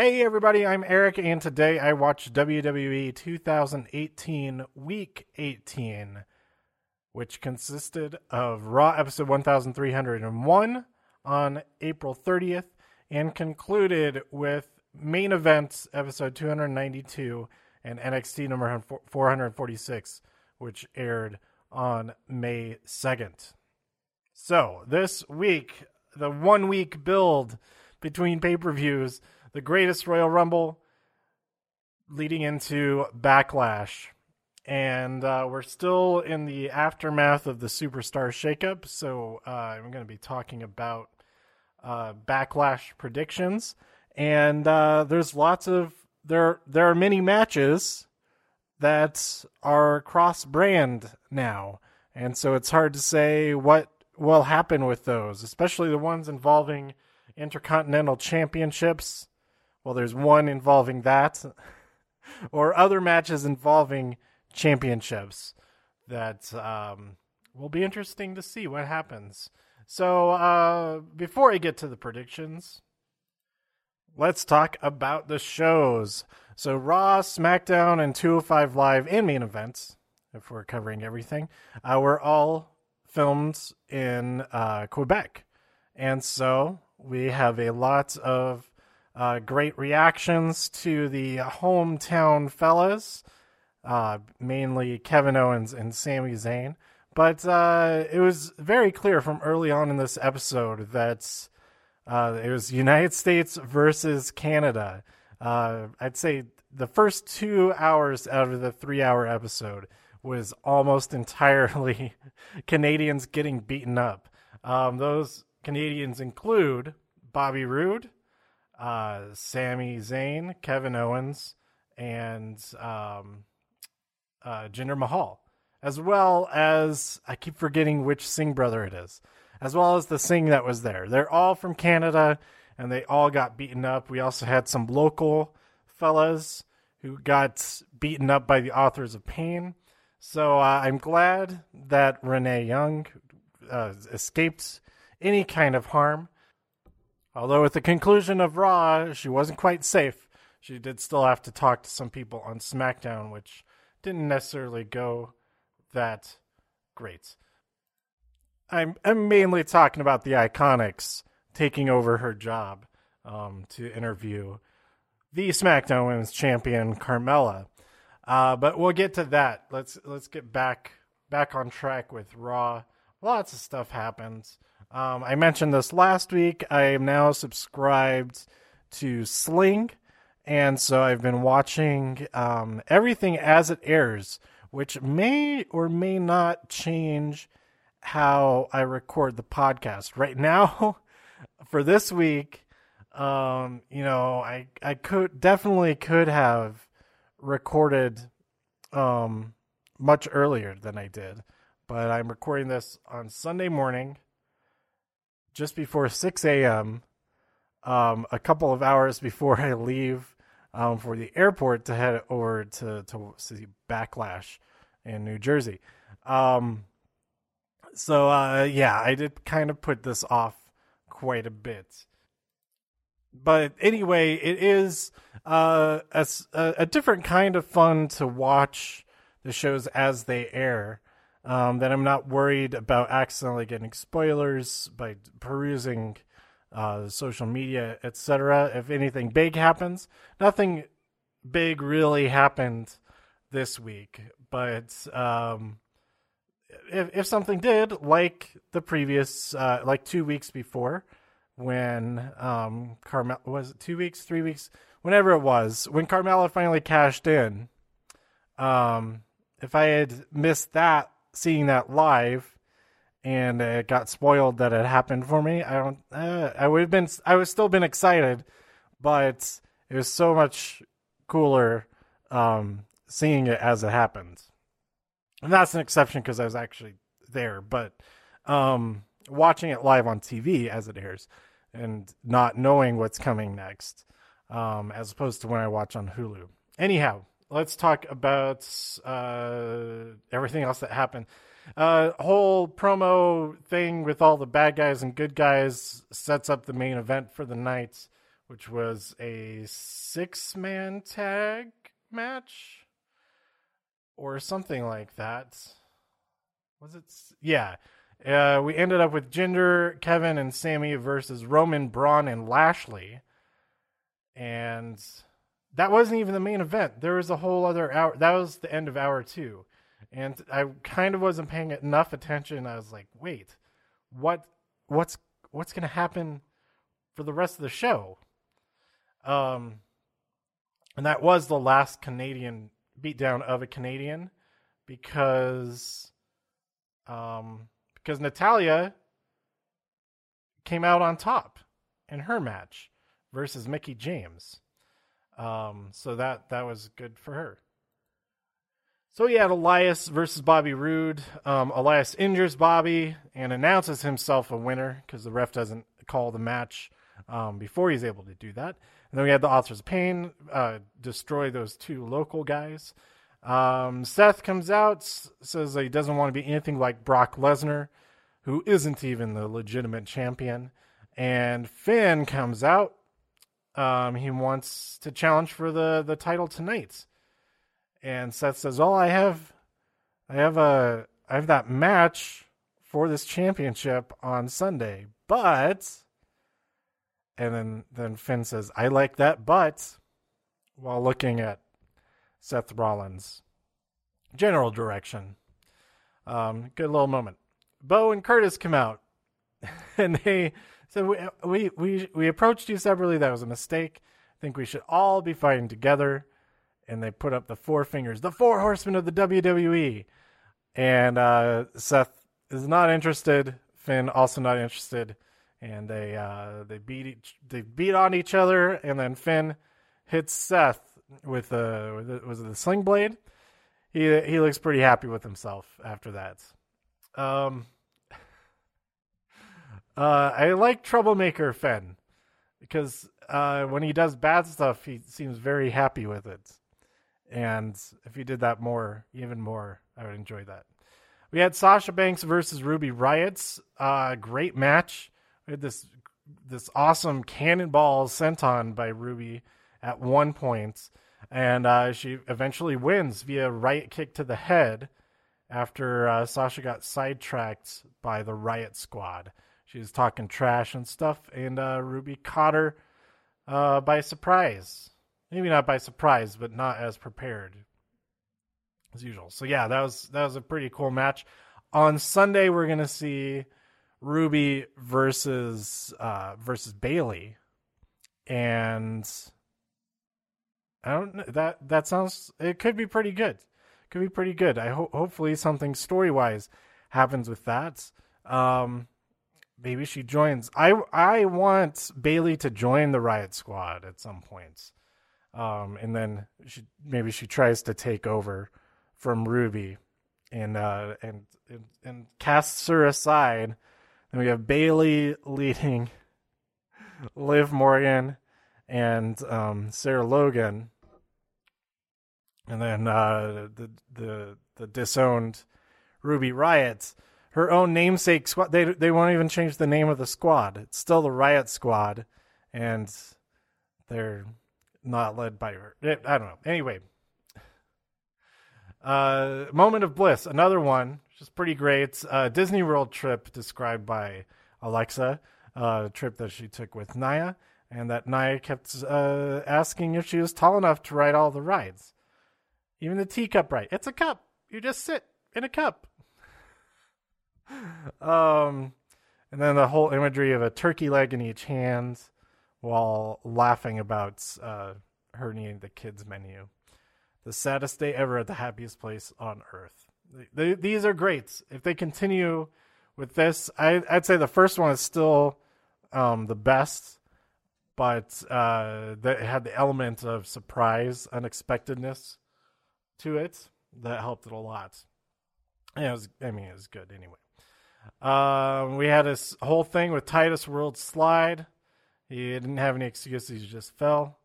Hey everybody, I'm Eric, and today I watched WWE 2018 Week 18, which consisted of Raw episode 1301 on April 30th and concluded with main events episode 292 and NXT number 446, which aired on May 2nd. So, this week, the one week build between pay per views the greatest Royal Rumble leading into Backlash. And uh, we're still in the aftermath of the Superstar shakeup. So uh, I'm going to be talking about uh, Backlash predictions. And uh, there's lots of, there, there are many matches that are cross brand now. And so it's hard to say what will happen with those, especially the ones involving intercontinental championships well, there's one involving that, or other matches involving championships that um, will be interesting to see what happens. So, uh, before I get to the predictions, let's talk about the shows. So, Raw, SmackDown, and 205 Live and main events, if we're covering everything, uh, were all filmed in uh, Quebec. And so we have a lot of uh, great reactions to the hometown fellas, uh, mainly Kevin Owens and Sami Zayn. But uh, it was very clear from early on in this episode that uh, it was United States versus Canada. Uh, I'd say the first two hours out of the three hour episode was almost entirely Canadians getting beaten up. Um, those Canadians include Bobby Roode, uh, Sami Zayn, Kevin Owens, and um, uh, Jinder Mahal, as well as I keep forgetting which Singh brother it is, as well as the Singh that was there. They're all from Canada, and they all got beaten up. We also had some local fellas who got beaten up by the authors of pain. So uh, I'm glad that Renee Young uh, escaped any kind of harm. Although at the conclusion of Raw, she wasn't quite safe. She did still have to talk to some people on SmackDown, which didn't necessarily go that great. I'm, I'm mainly talking about the Iconics taking over her job um, to interview the SmackDown Women's Champion Carmella. Uh, but we'll get to that. Let's let's get back back on track with Raw. Lots of stuff happens. Um, I mentioned this last week. I am now subscribed to Sling, and so I've been watching um, everything as it airs, which may or may not change how I record the podcast. Right now, for this week, um, you know, I I could definitely could have recorded um, much earlier than I did, but I'm recording this on Sunday morning just before 6 a.m., um, a couple of hours before I leave um, for the airport to head over to, to see Backlash in New Jersey. Um, so, uh, yeah, I did kind of put this off quite a bit. But anyway, it is uh, a, a different kind of fun to watch the shows as they air um, that I'm not worried about accidentally getting spoilers by perusing uh, social media, etc. If anything big happens, nothing big really happened this week, but um, if if something did, like the previous, uh, like two weeks before, when um, Carmel was it two weeks, three weeks, whenever it was, when Carmella finally cashed in. Um, if I had missed that seeing that live and it got spoiled that it happened for me. I don't. Uh, I would have been. I would still been excited, but it was so much cooler um, seeing it as it happened. And that's an exception because I was actually there, but um, watching it live on TV as it airs and not knowing what's coming next, um, as opposed to when I watch on Hulu. Anyhow, let's talk about uh, everything else that happened. Uh, whole promo thing with all the bad guys and good guys sets up the main event for the night, which was a six man tag match or something like that. Was it? Yeah. Uh, we ended up with Jinder, Kevin, and Sami versus Roman, Braun, and Lashley. And that wasn't even the main event. There was a whole other hour. That was the end of hour two. And I kind of wasn't paying enough attention. I was like, wait, what, what's, what's going to happen for the rest of the show? Um, and that was the last Canadian beatdown of a Canadian because, um, because Natalya came out on top in her match versus Mickie James. Um, so that that was good for her. So he had Elias versus Bobby Roode. Um, Elias injures Bobby and announces himself a winner because the ref doesn't call the match um, before he's able to do that. And then we had the Authors of Pain uh, destroy those two local guys. Um, Seth comes out, says he doesn't want to be anything like Brock Lesnar, who isn't even the legitimate champion. And Finn comes out. Um, he wants to challenge for the, the title tonight. And Seth says, "Oh, I have, I have a, I have that match for this championship on Sunday, but." And then then Finn says, "I like that, but," while looking at Seth Rollins' general direction. Um, good little moment. Bo and Curtis come out, and they said, we, "We we we approached you separately. That was a mistake. I think we should all be fighting together." and they put up the four fingers, the four horsemen of the WWE. And uh, Seth is not interested. Finn also not interested, and they uh, they beat each, they beat on each other, and then Finn hits Seth with a, with was it the sling blade? He he looks pretty happy with himself after that. Um, uh, I like troublemaker Finn because uh, when he does bad stuff, he seems very happy with it. And if he did that more, even more, I would enjoy that. We had Sasha Banks versus Ruby Riots. Uh, great match. We had this this awesome cannonball sent on by Ruby at one point, and uh, she eventually wins via right kick to the head after uh, Sasha got sidetracked by the Riot Squad. She was talking trash and stuff, and uh, Ruby caught her uh, by surprise. Maybe not by surprise, but not as prepared as usual. So yeah, that was that was a pretty cool match. On Sunday, we're gonna see Ruby versus uh, versus Bayley, and I don't know that that sounds it could be pretty good. Could be pretty good. I hope hopefully something story wise happens with that. Um, maybe she joins. I I want Bayley to join the Riot Squad at some points, Um, and then she, maybe she tries to take over from Ruby and, uh, and, and, and casts her aside. Then we have Bayley leading Liv Morgan and um, Sarah Logan. And then uh, the the the disowned Ruby Riott, her own namesake squad. They they won't even change the name of the squad. It's still the Riot Squad, and they're not led by her. I don't know. Anyway, uh, moment of bliss, another one, which is pretty great. Uh, Disney World trip described by Alexa, uh, trip that she took with Nia, and that Nia kept uh, asking if she was tall enough to ride all the rides, even the teacup ride. It's a cup. You just sit in a cup. um, and then the whole imagery of a turkey leg in each hand while laughing about uh, her needing the kids menu. The saddest day ever at the happiest place on earth. These are great. If they continue with this, I, would say the first one is still um, the best, but uh, that had the element of surprise, unexpectedness to it that helped it a lot. And it was, I mean, it was good anyway. Um, we had this whole thing with Titus World Slide. He didn't have any excuses. He just fell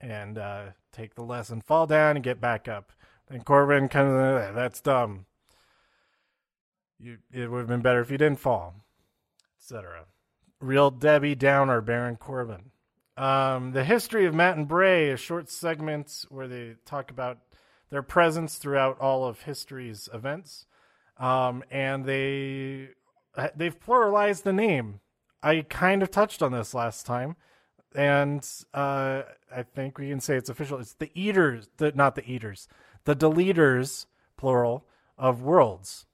and uh, take the lesson, fall down, and get back up. Then Corbin comes in, that's dumb. You, it would have been better if you didn't fall, etc. Real Debbie Downer, Baron Corbin. Um, the history of Matt and Bray, a short segments where they talk about their presence throughout all of history's events, um, and they they've pluralized the name. I kind of touched on this last time, and uh, I think we can say it's official. It's the Eaters, the, not the Eaters, the Deleters, plural of worlds,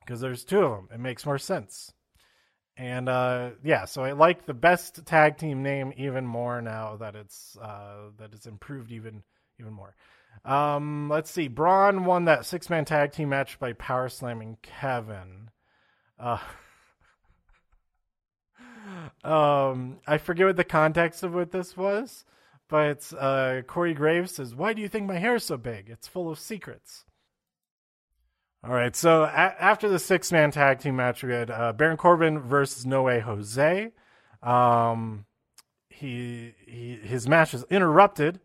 because there's two of them. It makes more sense. And uh, yeah, so I like the best tag team name even more now that it's uh, that it's improved even even more. Um, let's see. Braun won that six man tag team match by power slamming Kevin. Uh, um, I forget what the context of what this was, but uh, Corey Graves says, "Why do you think my hair is so big? It's full of secrets." All right, so a- after the six man tag team match, we had uh, Baron Corbin versus No Way Jose. Um, he, he his match is interrupted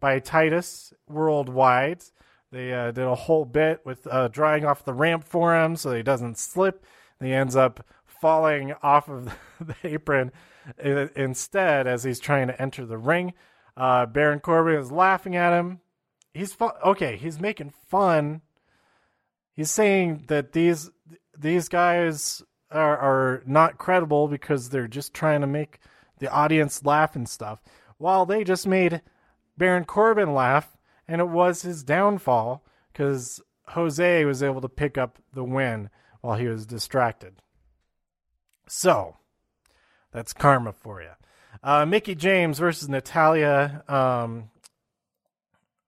by Titus Worldwide. They uh, did a whole bit with uh, drying off the ramp for him so he doesn't slip. And He ends up falling off of the apron instead as he's trying to enter the ring. Uh, Baron Corbin is laughing at him. He's fun. Okay, he's making fun he's saying that these these guys are, are not credible because they're just trying to make the audience laugh and stuff. While they just made Baron Corbin laugh, and it was his downfall because Jose was able to pick up the win while he was distracted. So, that's karma for you. Uh, Mickie James versus Natalya. Um,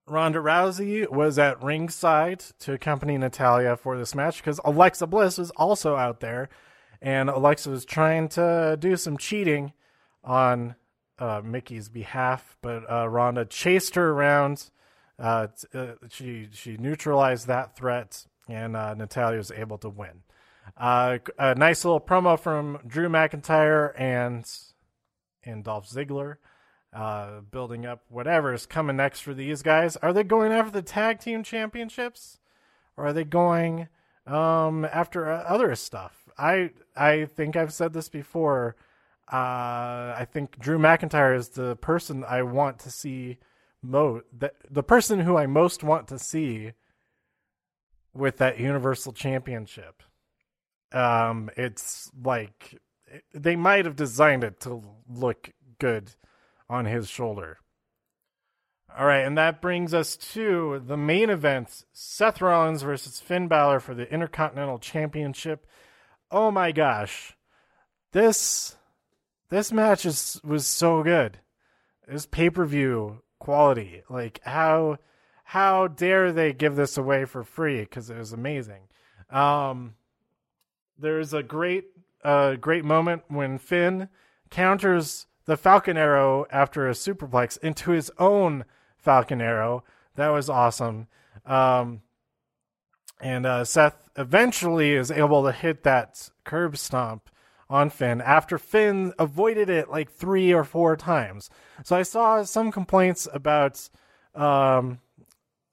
Ronda Rousey was at ringside to accompany Natalya for this match because Alexa Bliss was also out there, and Alexa was trying to do some cheating on uh, Mickie's behalf, but uh, Ronda chased her around. Uh, uh she she neutralized that threat, and uh, Natalya was able to win. Uh, a nice little promo from Drew McIntyre and and Dolph Ziggler building up whatever is coming next for these guys. Are they going after the tag team championships, or are they going um, after other stuff? I I think I've said this before. Uh, I think Drew McIntyre is the person I want to see mo the, person who I most want to see with that Universal Championship. Um, it's like they might have designed it to look good on his shoulder. All right, and that brings us to the main event Seth Rollins versus Finn Balor for the Intercontinental Championship. Oh my gosh. This this match is was so good. It was pay-per-view quality. Like how how dare they give this away for free cuz it was amazing. Um there's a great uh great moment when Finn counters the Falcon Arrow after a superplex into his own Falcon Arrow. That was awesome. Um, and uh, Seth eventually is able to hit that curb stomp on Finn after Finn avoided it like three or four times. So I saw some complaints about um,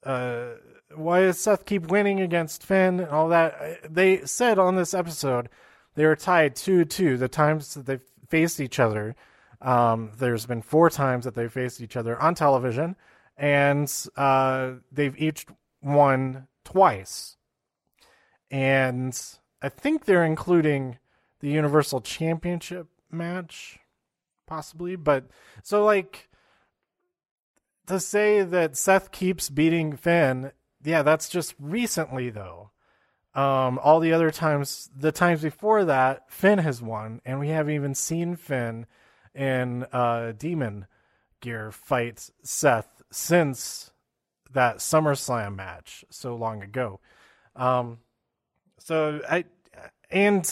uh, why does Seth keep winning against Finn and all that. They said on this episode they were tied 2 2 the times that they faced each other. Um, there's been four times that they've faced each other on television, and uh, they've each won twice. And I think they're including the Universal Championship match, possibly. But so, like, to say that Seth keeps beating Finn, yeah, that's just recently, though. Um, all the other times, the times before that, Finn has won, and we haven't even seen Finn in uh, Demon Gear fight Seth since that SummerSlam match so long ago. Um, so I and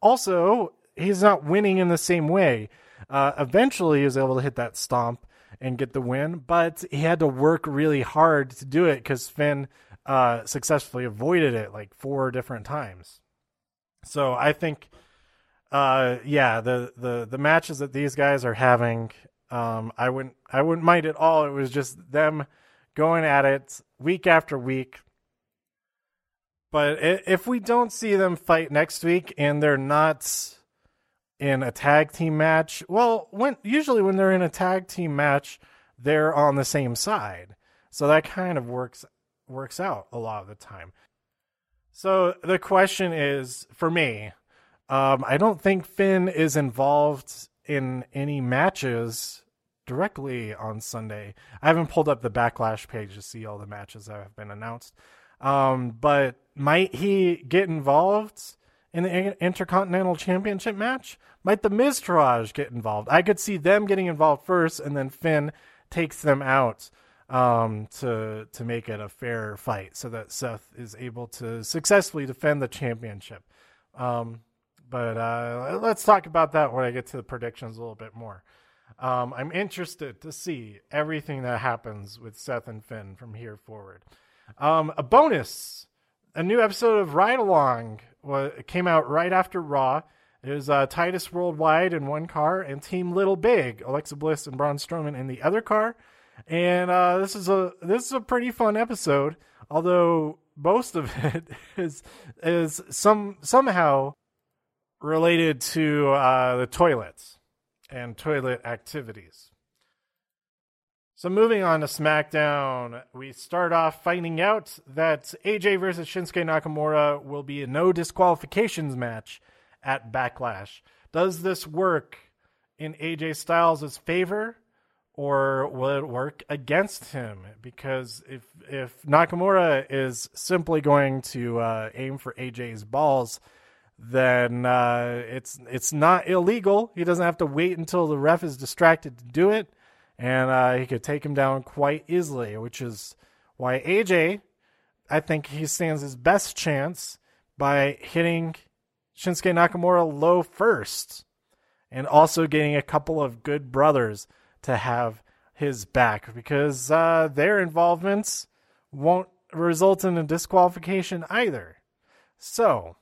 also he's not winning in the same way. Uh, eventually, he was able to hit that stomp and get the win, but he had to work really hard to do it because Finn uh, successfully avoided it like four different times. So I think uh, yeah, the, the, the matches that these guys are having, um, I wouldn't I wouldn't mind at all. It was just them going at it week after week. But if we don't see them fight next week and they're not in a tag team match, well, when usually when they're in a tag team match, they're on the same side. So that kind of works works out a lot of the time. So the question is for me, um, I don't think Finn is involved in any matches directly on Sunday. I haven't pulled up the backlash page to see all the matches that have been announced. Um, but might he get involved in the Intercontinental Championship match? Might the Miztourage get involved? I could see them getting involved first, and then Finn takes them out um, to to make it a fair fight, so that Seth is able to successfully defend the championship. Um, but uh, let's talk about that when I get to the predictions a little bit more. Um, I'm interested to see everything that happens with Seth and Finn from here forward. Um, a bonus, a new episode of Ride Along came out right after Raw. It was uh, Titus Worldwide in one car and Team Little Big, Alexa Bliss and Braun Strowman in the other car. And uh, this is a this is a pretty fun episode, although most of it is is some somehow related to uh, the toilets and toilet activities. So moving on to SmackDown, we start off finding out that AJ versus Shinsuke Nakamura will be a no disqualifications match at Backlash. Does this work in AJ Styles' favor or will it work against him? Because if if Nakamura is simply going to uh, aim for AJ's balls, then uh, it's it's not illegal. He doesn't have to wait until the ref is distracted to do it, and uh, he could take him down quite easily. Which is why AJ, I think he stands his best chance by hitting Shinsuke Nakamura low first, and also getting a couple of good brothers to have his back because uh, their involvements won't result in a disqualification either. So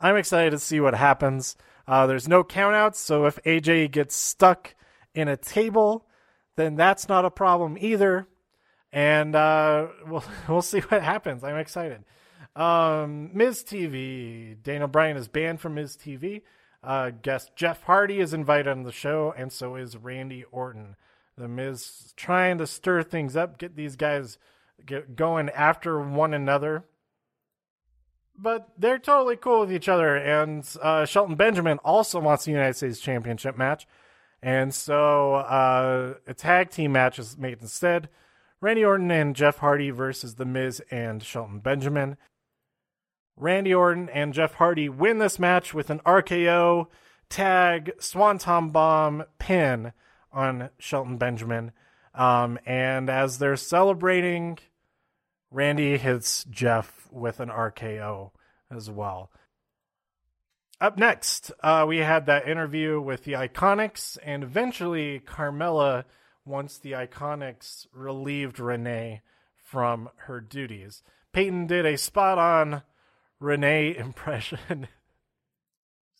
I'm excited to see what happens. Uh, there's no countouts, so if AJ gets stuck in a table, then that's not a problem either. And uh, we'll we'll see what happens. I'm excited. Um, Miz TV. Daniel Bryan is banned from Miz TV. Uh, guest Jeff Hardy is invited on the show, and so is Randy Orton. The Miz trying to stir things up, get these guys get going after one another but they're totally cool with each other. And uh, Shelton Benjamin also wants the United States Championship match. And so uh, a tag team match is made instead. Randy Orton and Jeff Hardy versus The Miz and Shelton Benjamin. Randy Orton and Jeff Hardy win this match with an RKO, tag, Swanton Bomb, pin on Shelton Benjamin. Um, and as they're celebrating, Randy hits Jeff with an RKO as well. Up next, uh, we had that interview with the Iconics, and eventually Carmella, once the Iconics relieved Renee from her duties. Peyton did a spot on Renee impression.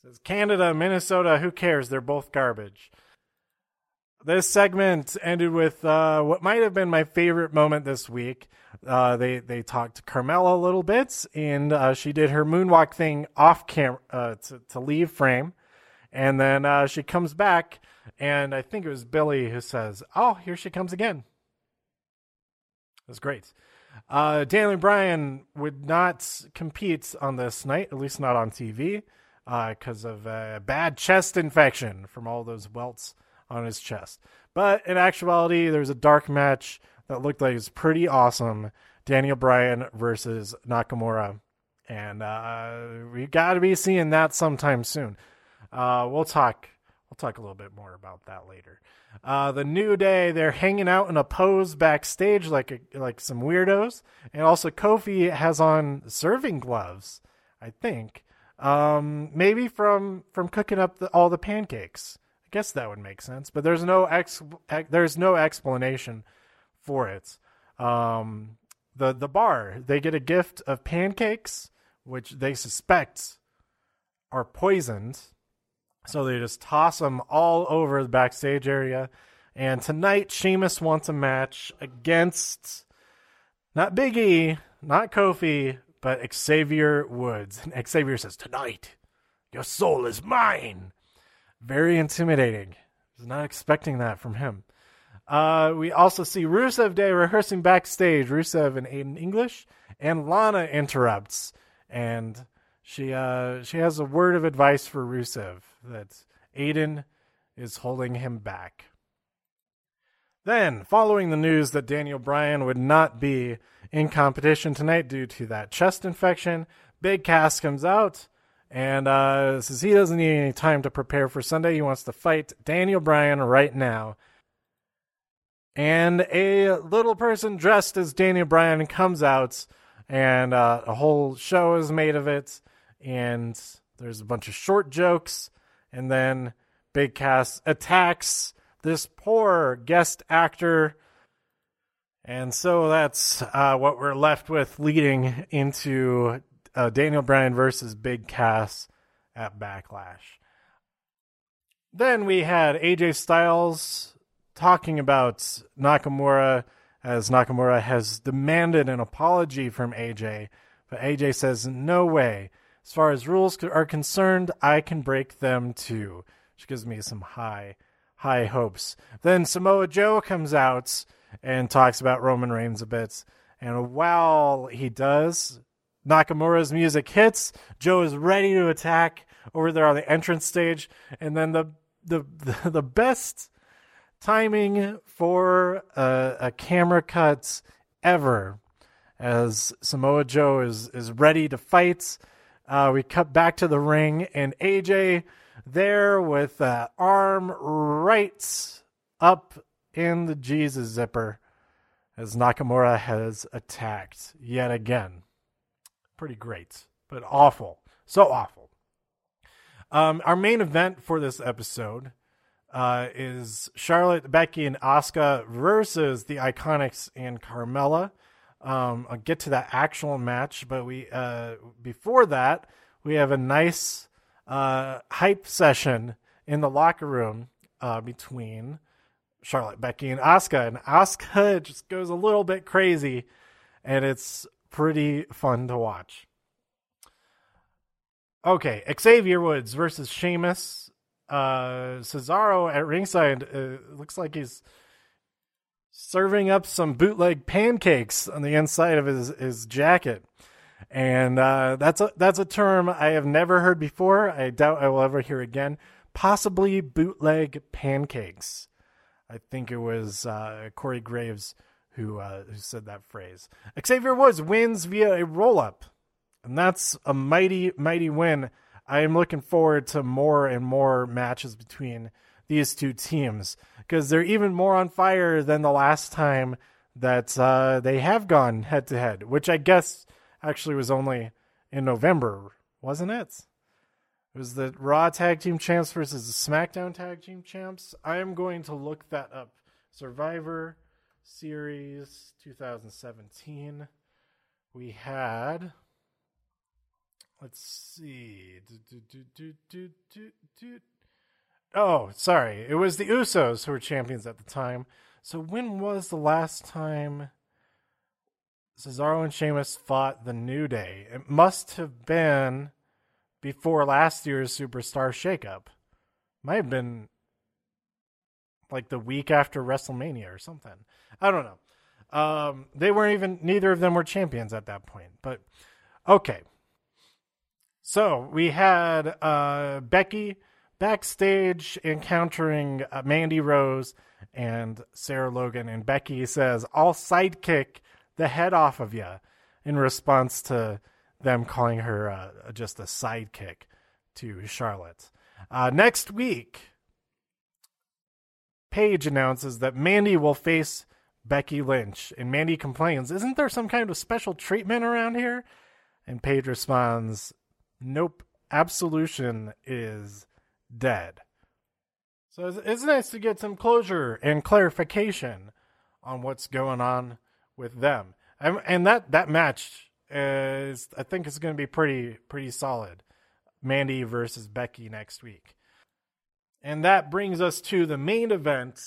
says Canada, Minnesota, who cares? They're both garbage. This segment ended with uh, what might have been my favorite moment this week. Uh, they they talked to Carmella a little bit, and uh, she did her moonwalk thing off camera uh, to to leave frame, and then uh, she comes back, and I think it was Billie who says, "Oh, here she comes again." That's great. Uh, Daniel Bryan would not compete on this night, at least not on TV, because of a bad chest infection from all those welts on his chest. But in actuality, there was a dark match that looked like it was pretty awesome. Daniel Bryan versus Nakamura. And uh, we got to be seeing that sometime soon. Uh, we'll talk. We'll talk a little bit more about that later. Uh, the New Day, they're hanging out in a pose backstage like a, like some weirdos, and also Kofi has on serving gloves, I think, um, maybe from from cooking up the, all the pancakes. I guess that would make sense, but there's no ex there's no explanation for it. Um, the the bar they get a gift of pancakes, which they suspect are poisoned, so they just toss them all over the backstage area. And tonight, Sheamus wants a match against not Big E, not Kofi, but Xavier Woods. And Xavier says, "Tonight, your soul is mine." Very intimidating. I was not expecting that from him. Uh, we also see Rusev Day rehearsing backstage. Rusev and Aiden English, and Lana interrupts, and she uh, she has a word of advice for Rusev that Aiden is holding him back. Then, following the news that Daniel Bryan would not be in competition tonight due to that chest infection, Big Cass comes out and uh, says he doesn't need any time to prepare for Sunday. He wants to fight Daniel Bryan right now. And a little person dressed as Daniel Bryan comes out, and uh, a whole show is made of it. And there's a bunch of short jokes, and then Big Cass attacks this poor guest actor. And so that's uh, what we're left with leading into uh, Daniel Bryan versus Big Cass at Backlash. Then we had AJ Styles talking about Nakamura as Nakamura has demanded an apology from AJ, but AJ says, No way. As far as rules are concerned, I can break them too, which gives me some high, high hopes. Then Samoa Joe comes out and talks about Roman Reigns a bit. And while he does, Nakamura's music hits. Joe is ready to attack over there on the entrance stage, and then the the the, the best timing for a, a camera cut ever, as Samoa Joe is is ready to fight. Uh, we cut back to the ring, and AJ there with uh, arm right up in the Jesus zipper as Nakamura has attacked yet again pretty great, but awful. So awful. Um, our main event for this episode uh, is Charlotte, Becky, and Asuka versus the Iconics and Carmella. Um, I'll get to that actual match, but we uh, before that we have a nice uh, hype session in the locker room uh, between Charlotte, Becky, and Asuka, and Asuka just goes a little bit crazy, and it's pretty fun to watch. Okay, Xavier Woods versus Sheamus. Uh, Cesaro at ringside uh, looks like he's serving up some bootleg pancakes on the inside of his, his jacket. And uh, that's a that's a term I have never heard before. I doubt I will ever hear again. Possibly bootleg pancakes. I think it was uh, Corey Graves who uh, who said that phrase. Xavier Woods wins via a roll up, and that's a mighty mighty win. I am looking forward to more and more matches between these two teams because they're even more on fire than the last time that uh, they have gone head to head, which I guess actually was only in November, wasn't it? It was the Raw Tag Team Champs versus the SmackDown Tag Team Champs. I am going to look that up. Survivor Series 2017. We had, let's see. Do, do, do, oh, sorry. It was the Usos who were champions at the time. So when was the last time Cesaro and Sheamus fought the New Day? It must have been before last year's Superstar Shakeup. Might have been like the week after WrestleMania or something. I don't know. Um, they weren't even neither of them were champions at that point. But okay. So we had uh, Becky backstage encountering uh, Mandy Rose and Sarah Logan, and Becky says, "I'll sidekick the head off of you," in response to them calling her uh, just a sidekick to Charlotte. Uh, next week, Paige announces that Mandy will face Becky Lynch, and Mandy complains, Isn't there some kind of special treatment around here? And Paige responds, Nope, absolution is dead. So it's, nice to get some closure and clarification on what's going on with them. And, and that, that match is, I think, is going to be pretty pretty solid. Mandy versus Becky next week. And that brings us to the main event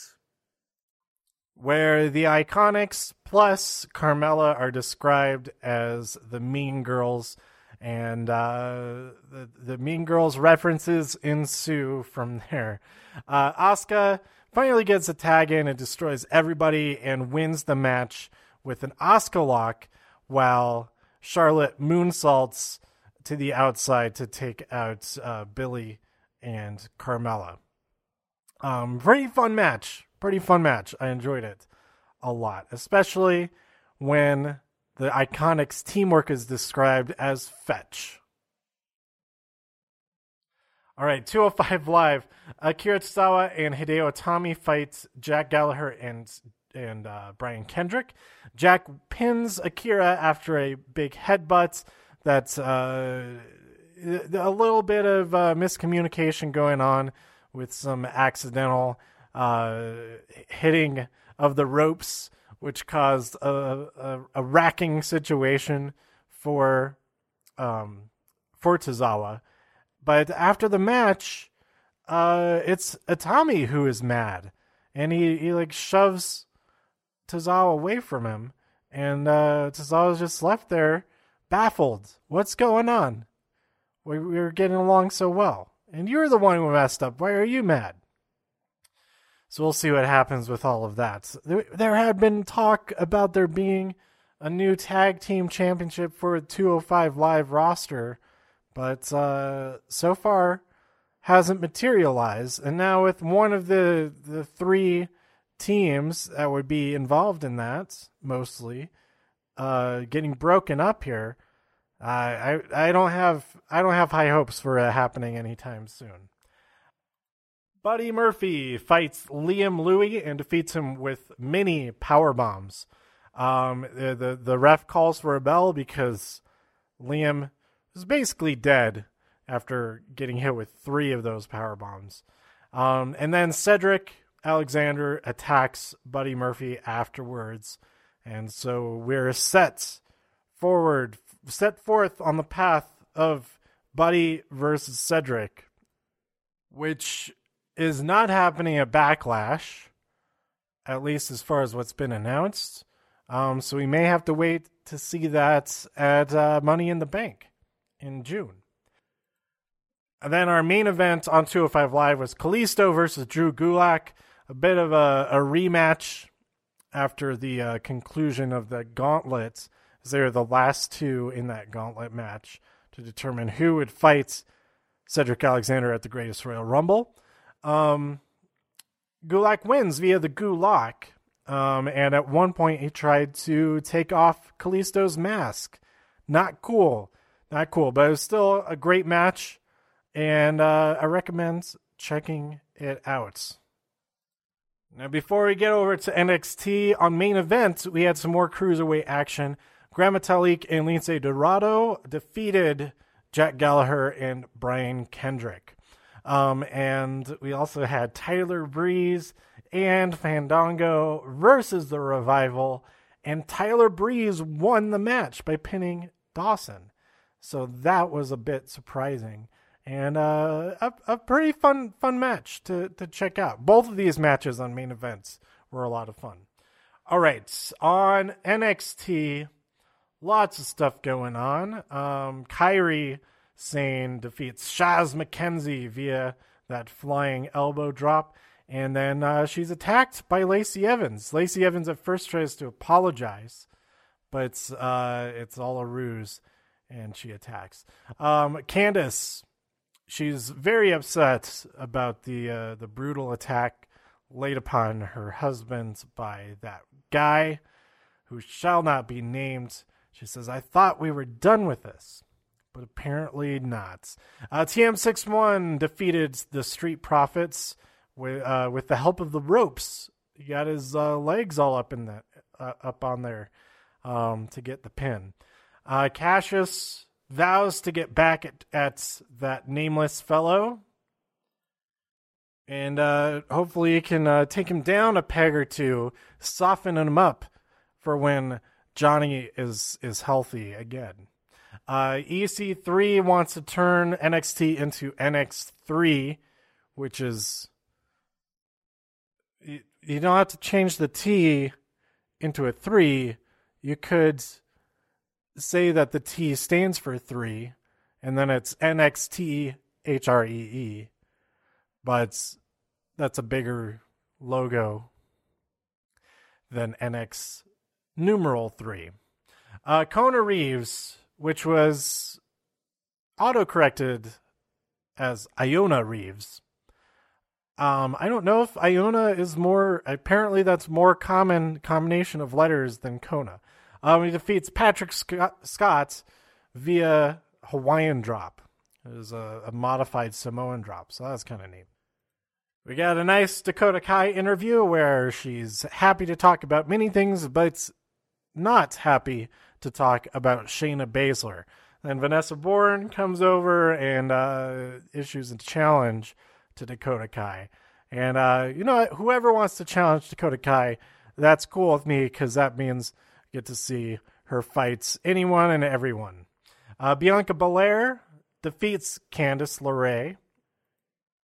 where the Iconics plus Carmella are described as the mean girls. and uh, the the Mean Girls references ensue from there. Uh, Asuka finally gets a tag in and destroys everybody and wins the match with an Asuka lock, while Charlotte moonsaults to the outside to take out uh, Billie and Carmella. Um, pretty fun match. Pretty fun match. I enjoyed it a lot, especially when the Iconics teamwork is described as fetch. All right, 205 Live. Akira Tozawa and Hideo Itami fight Jack Gallagher and and uh, Brian Kendrick. Jack pins Akira after a big headbutt. That's uh, a little bit of uh, miscommunication going on with some accidental uh, hitting of the ropes, which caused a, a, a racking situation for um, for Tozawa. But after the match, uh, it's Itami who is mad, and he, he like shoves Tozawa away from him, and uh, Tozawa's just left there, baffled. What's going on? We, we were getting along so well, and you're the one who messed up. Why are you mad? So we'll see what happens with all of that. There, there had been talk about there being a new tag team championship for a 205 live roster, but uh, so far hasn't materialized. And now with one of the the three teams that would be involved in that, mostly, uh, getting broken up here, I I don't have I don't have high hopes for it happening anytime soon. Buddy Murphy fights Liam Louie and defeats him with many power bombs. Um, the, the the ref calls for a bell because Liam is basically dead after getting hit with three of those power bombs. Um, and then Cedric Alexander attacks Buddy Murphy afterwards, and so we're set forward set forth on the path of Buddy versus Cedric, which is not happening at Backlash, at least as far as what's been announced. Um, so we may have to wait to see that at uh, Money in the Bank in June. And then our main event on 205 Live was Kalisto versus Drew Gulak, a bit of a, a rematch after the uh, conclusion of the gauntlet as they were the last two in that gauntlet match to determine who would fight Cedric Alexander at the Greatest Royal Rumble. Um, Gulak wins via the Gulak. Um, and at one point, he tried to take off Kalisto's mask. Not cool. Not cool, but it was still a great match. And uh, I recommend checking it out. Now, before we get over to NXT on main event, we had some more cruiserweight action. Gran Metalik and Lince Dorado defeated Jack Gallagher and Brian Kendrick. Um, and we also had Tyler Breeze and Fandango versus the Revival. And Tyler Breeze won the match by pinning Dawson. So that was a bit surprising. And uh, a, a pretty fun fun match to, to check out. Both of these matches on main events were a lot of fun. All right, on NXT, lots of stuff going on. Um, Kairi Sane defeats Shaz McKenzie via that flying elbow drop. And then uh, she's attacked by Lacey Evans. Lacey Evans at first tries to apologize, but uh, it's all a ruse, and she attacks. Um, Candice, she's very upset about the uh, the brutal attack laid upon her husband by that guy who shall not be named. She says, I thought we were done with this, but apparently not. Uh, TM61 defeated the Street Profits with, uh, with the help of the ropes. He got his uh, legs all up in that, uh, up on there um, to get the pin. Uh, Cassius vows to get back at, at that nameless fellow. And uh, hopefully, he can take him down a peg or two, soften him up for when Johnny is is healthy again. Uh, EC3 wants to turn NXT into NX3, which is you, you don't have to change the T into a three. You could say that the T stands for three, and then it's NXT H R E E, but that's a bigger logo than NX numeral three. Uh, Kona Reeves, which was auto corrected as Iona Reeves. Um, I don't know if Iona is more. Apparently, that's more common combination of letters than Kona. Um, he defeats Patrick Scott, Scott via Hawaiian drop. It was a, a modified Samoan drop, so that's kind of neat. We got a nice Dakota Kai interview where she's happy to talk about many things, but not happy to talk about Shayna Baszler. Then Vanessa Borne comes over and uh, issues a challenge to Dakota Kai. And uh, you know, whoever wants to challenge Dakota Kai, that's cool with me because that means get to see her fights anyone and everyone. Uh, Bianca Belair defeats Candice LeRae.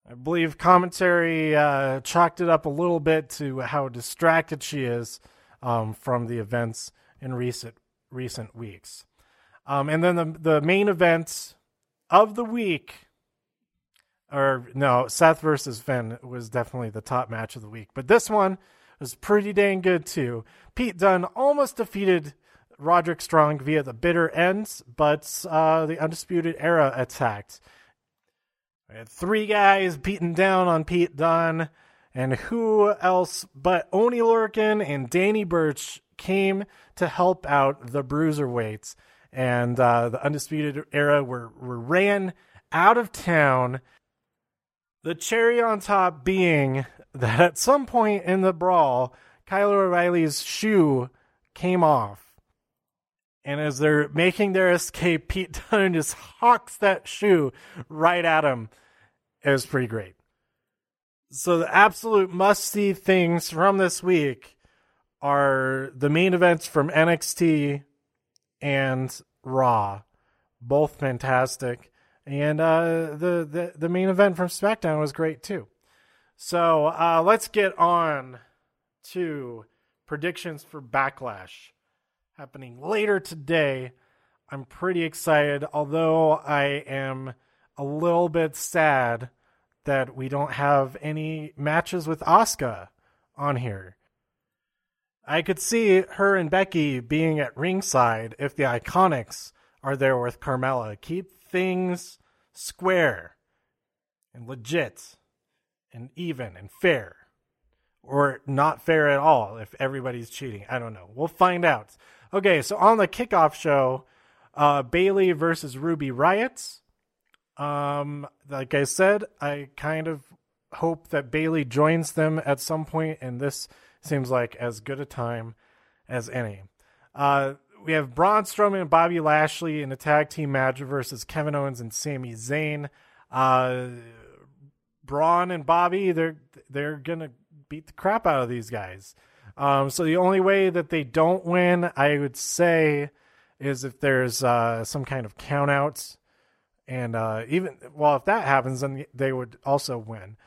I believe commentary uh, chalked it up a little bit to how distracted she is um, from the events in recent recent weeks. Um, and then the the main event of the week, or no, Seth versus Finn was definitely the top match of the week. But this one was pretty dang good too. Pete Dunne almost defeated Roderick Strong via the bitter ends, but uh, the Undisputed Era attacked. We had three guys beating down on Pete Dunne, and who else but Oni Lorcan and Danny Burch came to help out the Bruiserweights. And uh, the Undisputed Era were, were ran out of town. The cherry on top being that at some point in the brawl, Kyle O'Reilly's shoe came off. And as they're making their escape, Pete Dunne just hawks that shoe right at him. It was pretty great. So the absolute must see things from this week are the main events from NXT and Raw. Both fantastic. And uh, the, the, the main event from SmackDown was great too. So uh, let's get on to predictions for Backlash happening later today. I'm pretty excited, although I am a little bit sad that we don't have any matches with Asuka on here. I could see her and Becky being at ringside if the Iconics are there with Carmella. Keep things square and legit and even and fair. Or not fair at all if everybody's cheating. I don't know. We'll find out. Okay, so on the kickoff show, uh, Bayley versus Ruby Riott. Um, like I said, I kind of hope that Bayley joins them at some point, and this seems like as good a time as any. Uh, we have Braun Strowman and Bobby Lashley in a tag team match versus Kevin Owens and Sami Zayn. Uh, Braun and Bobby, they're they're gonna beat the crap out of these guys. Um, so the only way that they don't win, I would say, is if there's uh, some kind of countouts, and uh, even well, if that happens, then they would also win.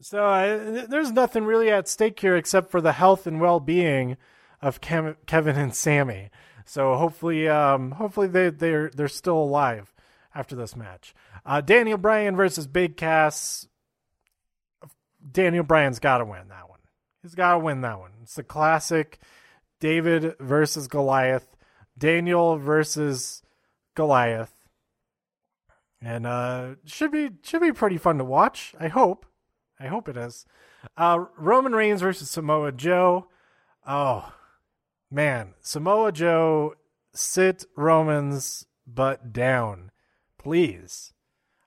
So uh, there's nothing really at stake here except for the health and well-being of Kev- Kevin and Sami. So hopefully, um, hopefully they they're they're still alive after this match. Uh, Daniel Bryan versus Big Cass. Daniel Bryan's got to win that one. He's got to win that one. It's the classic David versus Goliath, Daniel versus Goliath, and uh, should be should be pretty fun to watch. I hope. I hope it is. Uh, Roman Reigns versus Samoa Joe. Oh man, Samoa Joe, sit Roman's butt down, please.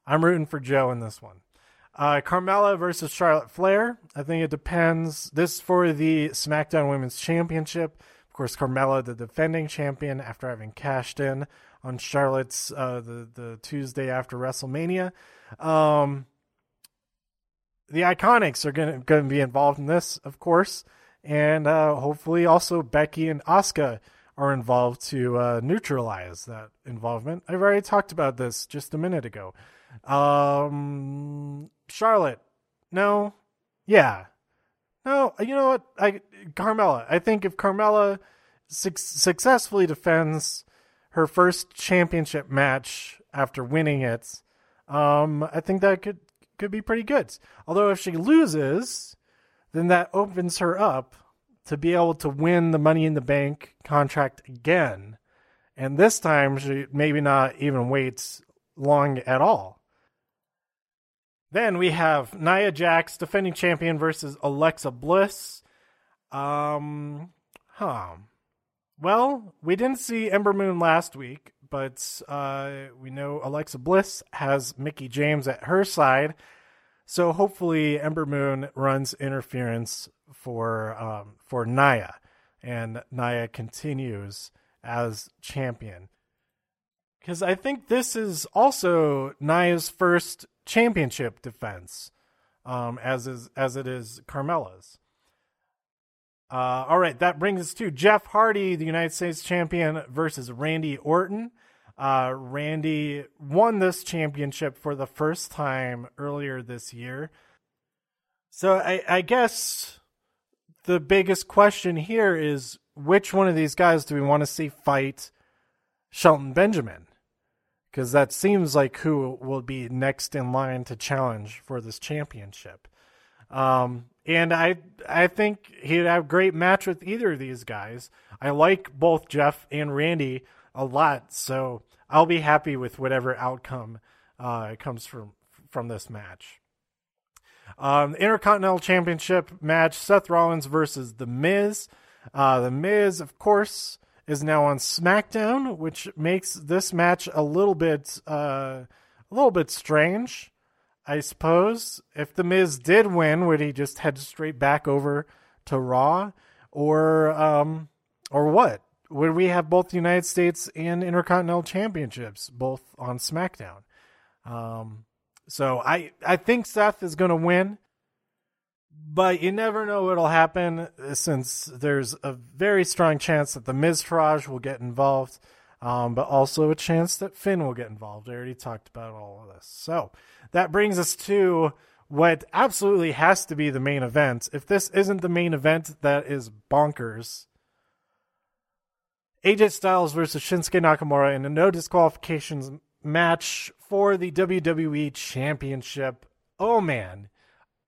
I'm rooting for Joe in this one. Uh, Carmella versus Charlotte Flair. I think it depends. This for the SmackDown Women's Championship. Of course, Carmella, the defending champion, after having cashed in on Charlotte's uh, the the Tuesday after WrestleMania. Um, the Iconics are going to be involved in this, of course, and uh, hopefully also Becky and Asuka are involved to uh, neutralize that involvement. I've already talked about this just a minute ago. Um, Charlotte, no, yeah, no. You know what? I Carmella. I think if Carmella su- successfully defends her first championship match after winning it, um, I think that could could be pretty good. Although if she loses, then that opens her up to be able to win the Money in the Bank contract again. And this time, she maybe not even waits long at all. Then we have Nia Jax, defending champion, versus Alexa Bliss. Um, huh. Well, we didn't see Ember Moon last week, but uh, we know Alexa Bliss has Mickie James at her side. So hopefully Ember Moon runs interference for um, for Nia, and Nia continues as champion. Because I think this is also Nia's first championship defense, um, as is as it is Carmella's. Uh, all right, that brings us to Jeff Hardy, the United States champion, versus Randy Orton. Uh, Randy won this championship for the first time earlier this year. So I, I guess the biggest question here is which one of these guys do we want to see fight Shelton Benjamin? Because that seems like who will be next in line to challenge for this championship. Um, and I I think he'd have a great match with either of these guys. I like both Jeff and Randy a lot, so I'll be happy with whatever outcome uh, comes from from this match. Um, Intercontinental Championship match: Seth Rollins versus The Miz. Uh, the Miz, of course, is now on SmackDown, which makes this match a little bit uh, a little bit strange. I suppose if the Miz did win, would he just head straight back over to Raw, or um, or what? Would we have both United States and Intercontinental Championships both on SmackDown? Um, so I I think Seth is going to win, but you never know what'll happen since there's a very strong chance that the Miztourage will get involved, um, but also a chance that Finn will get involved. I already talked about all of this. So that brings us to what absolutely has to be the main event. If this isn't the main event, that is bonkers. AJ Styles versus Shinsuke Nakamura in a no disqualifications match for the WWE Championship. Oh man,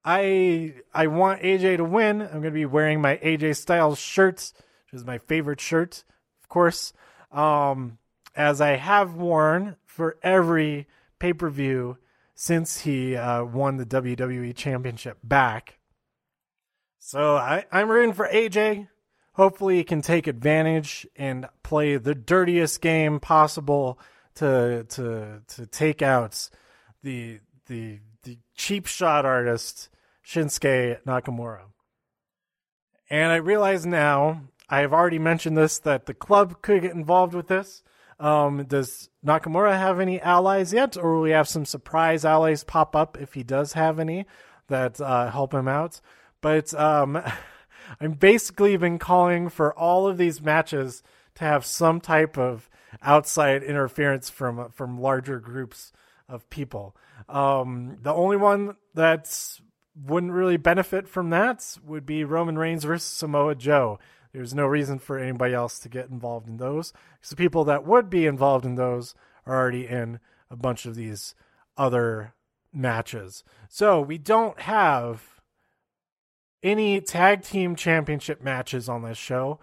I I want AJ to win. I'm going to be wearing my AJ Styles shirt, which is my favorite shirt, of course, um, as I have worn for every pay per view since he uh, won the WWE Championship back. So I, I'm rooting for AJ. Hopefully, he can take advantage and play the dirtiest game possible to to to take out the the the cheap shot artist Shinsuke Nakamura. And I realize now I have already mentioned this that the club could get involved with this. Um, does Nakamura have any allies yet, or will we have some surprise allies pop up if he does have any that uh, help him out? But um, I'm basically been calling for all of these matches to have some type of outside interference from from larger groups of people. Um, the only one that wouldn't really benefit from that would be Roman Reigns versus Samoa Joe. There's no reason for anybody else to get involved in those. Because the people that would be involved in those are already in a bunch of these other matches. So we don't have any tag team championship matches on this show.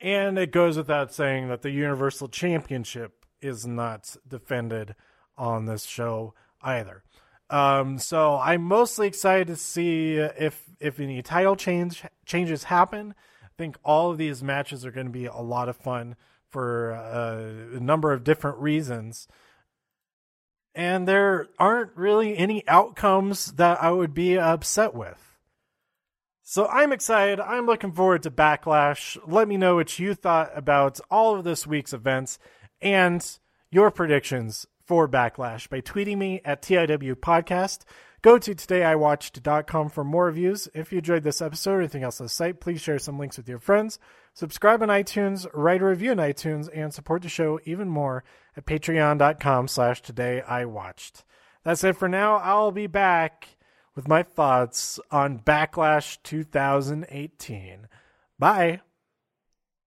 And it goes without saying that the Universal Championship is not defended on this show either. Um, so I'm mostly excited to see if if any title change changes happen. I think all of these matches are going to be a lot of fun for uh, a number of different reasons. And there aren't really any outcomes that I would be upset with. So I'm excited. I'm looking forward to Backlash. Let me know what you thought about all of this week's events and your predictions for Backlash by tweeting me at TIW Podcast. Go to todayiwatched.com for more reviews. If you enjoyed this episode or anything else on the site, please share some links with your friends. Subscribe on iTunes, write a review on iTunes, and support the show even more at patreon.com slash todayiwatched. That's it for now. I'll be back with my thoughts on Backlash 2018. Bye.